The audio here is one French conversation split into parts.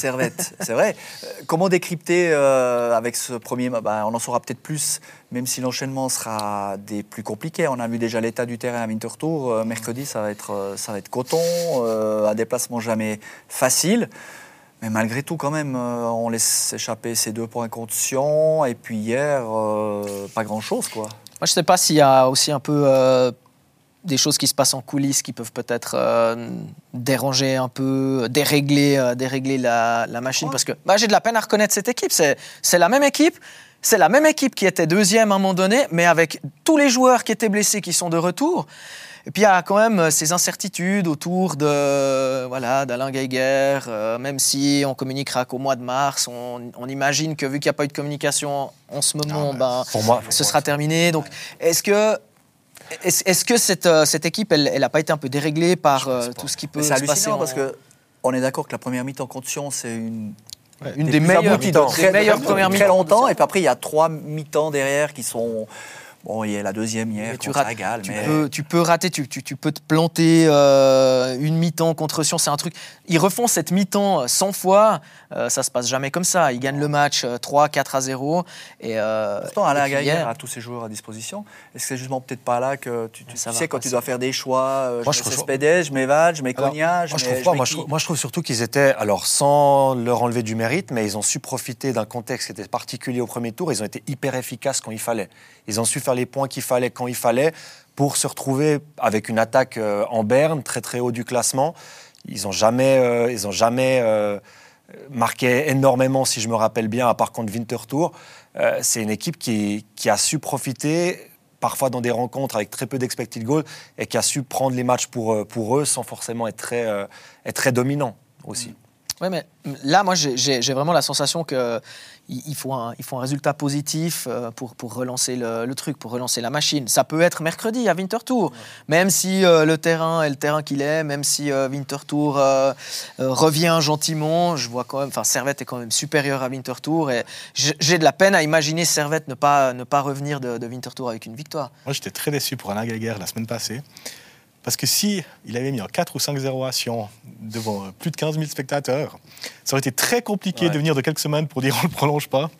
Servette, c'est vrai. Euh, comment décrypter euh, avec ce premier bah, On en saura peut-être plus, même si l'enchaînement sera des plus compliqués. On a vu déjà l'état du terrain à Winterthur. Euh, mercredi, ça va être, ça va être coton, un déplacement jamais facile. Mais malgré tout, quand même, on laisse échapper ces deux points conscients. Et puis hier, pas grand-chose, quoi. Moi, je ne sais pas s'il y a aussi un peu des choses qui se passent en coulisses qui peuvent peut-être euh, déranger un peu, dérégler, euh, dérégler la, machine. Parce que bah, j'ai de la peine à reconnaître cette équipe. C'est la même équipe. C'est la même équipe qui était deuxième à un moment donné, mais avec tous les joueurs qui étaient blessés qui sont de retour. Et puis il y a quand même euh, ces incertitudes autour de voilà d'Alain Geiger, même si on communiquera qu'au mois de mars, on, imagine que vu qu'il n'y a pas eu de communication en ce moment, ben, ce sera terminé. Donc est-ce que est-ce que cette, euh, cette équipe, elle n'a pas été un peu déréglée par euh, tout ce qui peut se passer C'est hallucinant parce que on est d'accord que la première mi-temps condition, c'est une une des, meilleures, mi-temps. Très, meilleures premières mi-temps. Très longtemps, et puis après, il y a trois mi-temps derrière qui sont Bon, il y a la deuxième hier, tu, rates, tu, peux, tu peux rater, tu, tu, peux te planter euh, une mi-temps contre Sion, c'est un truc. Ils refont cette mi-temps 100 euh, fois, euh, ça se passe jamais comme ça. Ils gagnent le match 3, 4 à 0. Et, euh, Pourtant, Alain Gaillard a tous ses joueurs à disposition. Est-ce que c'est justement peut-être pas là que tu, sais quand tu dois faire des choix moi, Je mets Cespedes, je mets Val, je mets Cognac, je, mets, moi, je trouve, moi, je trouve surtout qu'ils étaient, alors sans leur enlever du mérite, mais ils ont su profiter d'un contexte qui était particulier au premier tour. Ils ont été hyper efficaces quand il fallait. Ils ont su faire les points qu'il fallait quand il fallait pour se retrouver avec une attaque euh, en berne, très très haut du classement. Ils n'ont jamais, euh, ils ont jamais euh, marqué énormément, si je me rappelle bien, à part contre Winterthur. c'est une équipe qui, qui, a su profiter, parfois dans des rencontres avec très peu d'expected goals, et qui a su prendre les matchs pour, pour eux sans forcément être très, être très dominant aussi. Oui, mais là, moi, j'ai vraiment la sensation que il faut un, il faut un résultat positif euh, pour, pour relancer le, truc, pour relancer la machine. Ça peut être mercredi à Winterthur, même si euh, le terrain est le terrain qu'il est, même si euh, Winterthur revient gentiment. Je vois quand même, enfin, Servette est quand même supérieur à Winterthur et j'ai de la peine à imaginer Servette ne pas, ne pas revenir de, de Winterthur avec une victoire. Moi, j'étais très déçu pour Alain Gaguerre la semaine passée. Parce que si il avait mis en 4 ou 5 0 à Sion devant plus de 15 000 spectateurs, ça aurait été très compliqué de venir de quelques semaines pour dire on ne le prolonge pas.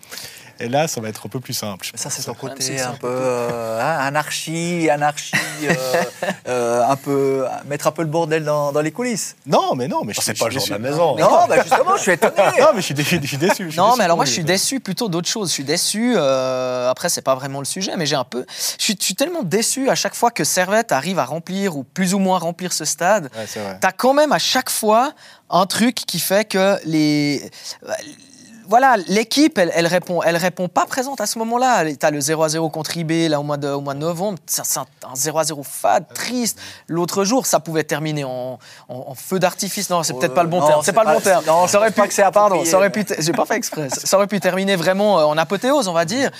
Et là, ça va être un peu plus simple. Ça, c'est ton côté un peu euh, hein, anarchie, anarchie, euh, euh, un peu mettre un peu le bordel dans, les coulisses. Non, mais non, mais je c'est pas le genre de la maison. Non, bah, justement, je suis étonné. non, mais je suis, déçu. Je suis déçu non, mais alors moi, je suis déçu plutôt d'autre chose. Je suis déçu. après, c'est pas vraiment le sujet, mais j'ai un peu. Je suis, tellement déçu à chaque fois que Servette arrive à remplir ou plus ou moins remplir ce stade. Ouais, T'as quand même à chaque fois un truc qui fait que les voilà, l'équipe, elle, elle, répond, elle répond pas présente à ce moment-là. Tu as le 0 à 0 contre IB là, au, mois de, au mois de novembre. C'est un, 0 à 0 fade, triste. L'autre jour, ça pouvait terminer en, feu d'artifice. Non, c'est peut-être pas le bon terme. C'est pas, le bon terme. Non, ça aurait pu, que pardon, ça aurait pu, j'ai pas fait exprès. ça aurait pu terminer vraiment euh, en apothéose, on va dire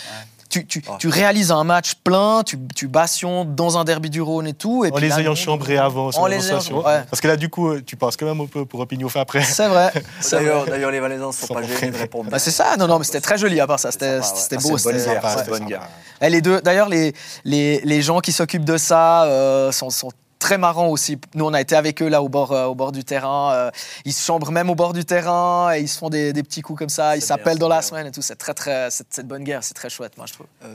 tu, tu, tu, réalises un match plein, tu, tu dans un derby du Rhône et tout. Et en les ayant chambrés avant, en les Parce que là, du coup, tu passes quand même un peu pour opinion fait après. C'est vrai. D'ailleurs, les Valaisans ne sont pas gênés de répondre. Bah, c'est ça, non, non, mais c'était très joli à part ça. C'était beau. C'était bonne guerre. Les deux, d'ailleurs, les, les, les gens qui s'occupent de ça euh, sont, sont très marrant aussi. Nous, on a été avec eux là au bord, euh, au bord du terrain. Euh, ils se chambrent même au bord du terrain et ils se font des, des petits coups comme ça. Ils s'appellent dans la semaine et tout. C'est très, très, cette bonne guerre, c'est très chouette, moi, je trouve. Euh,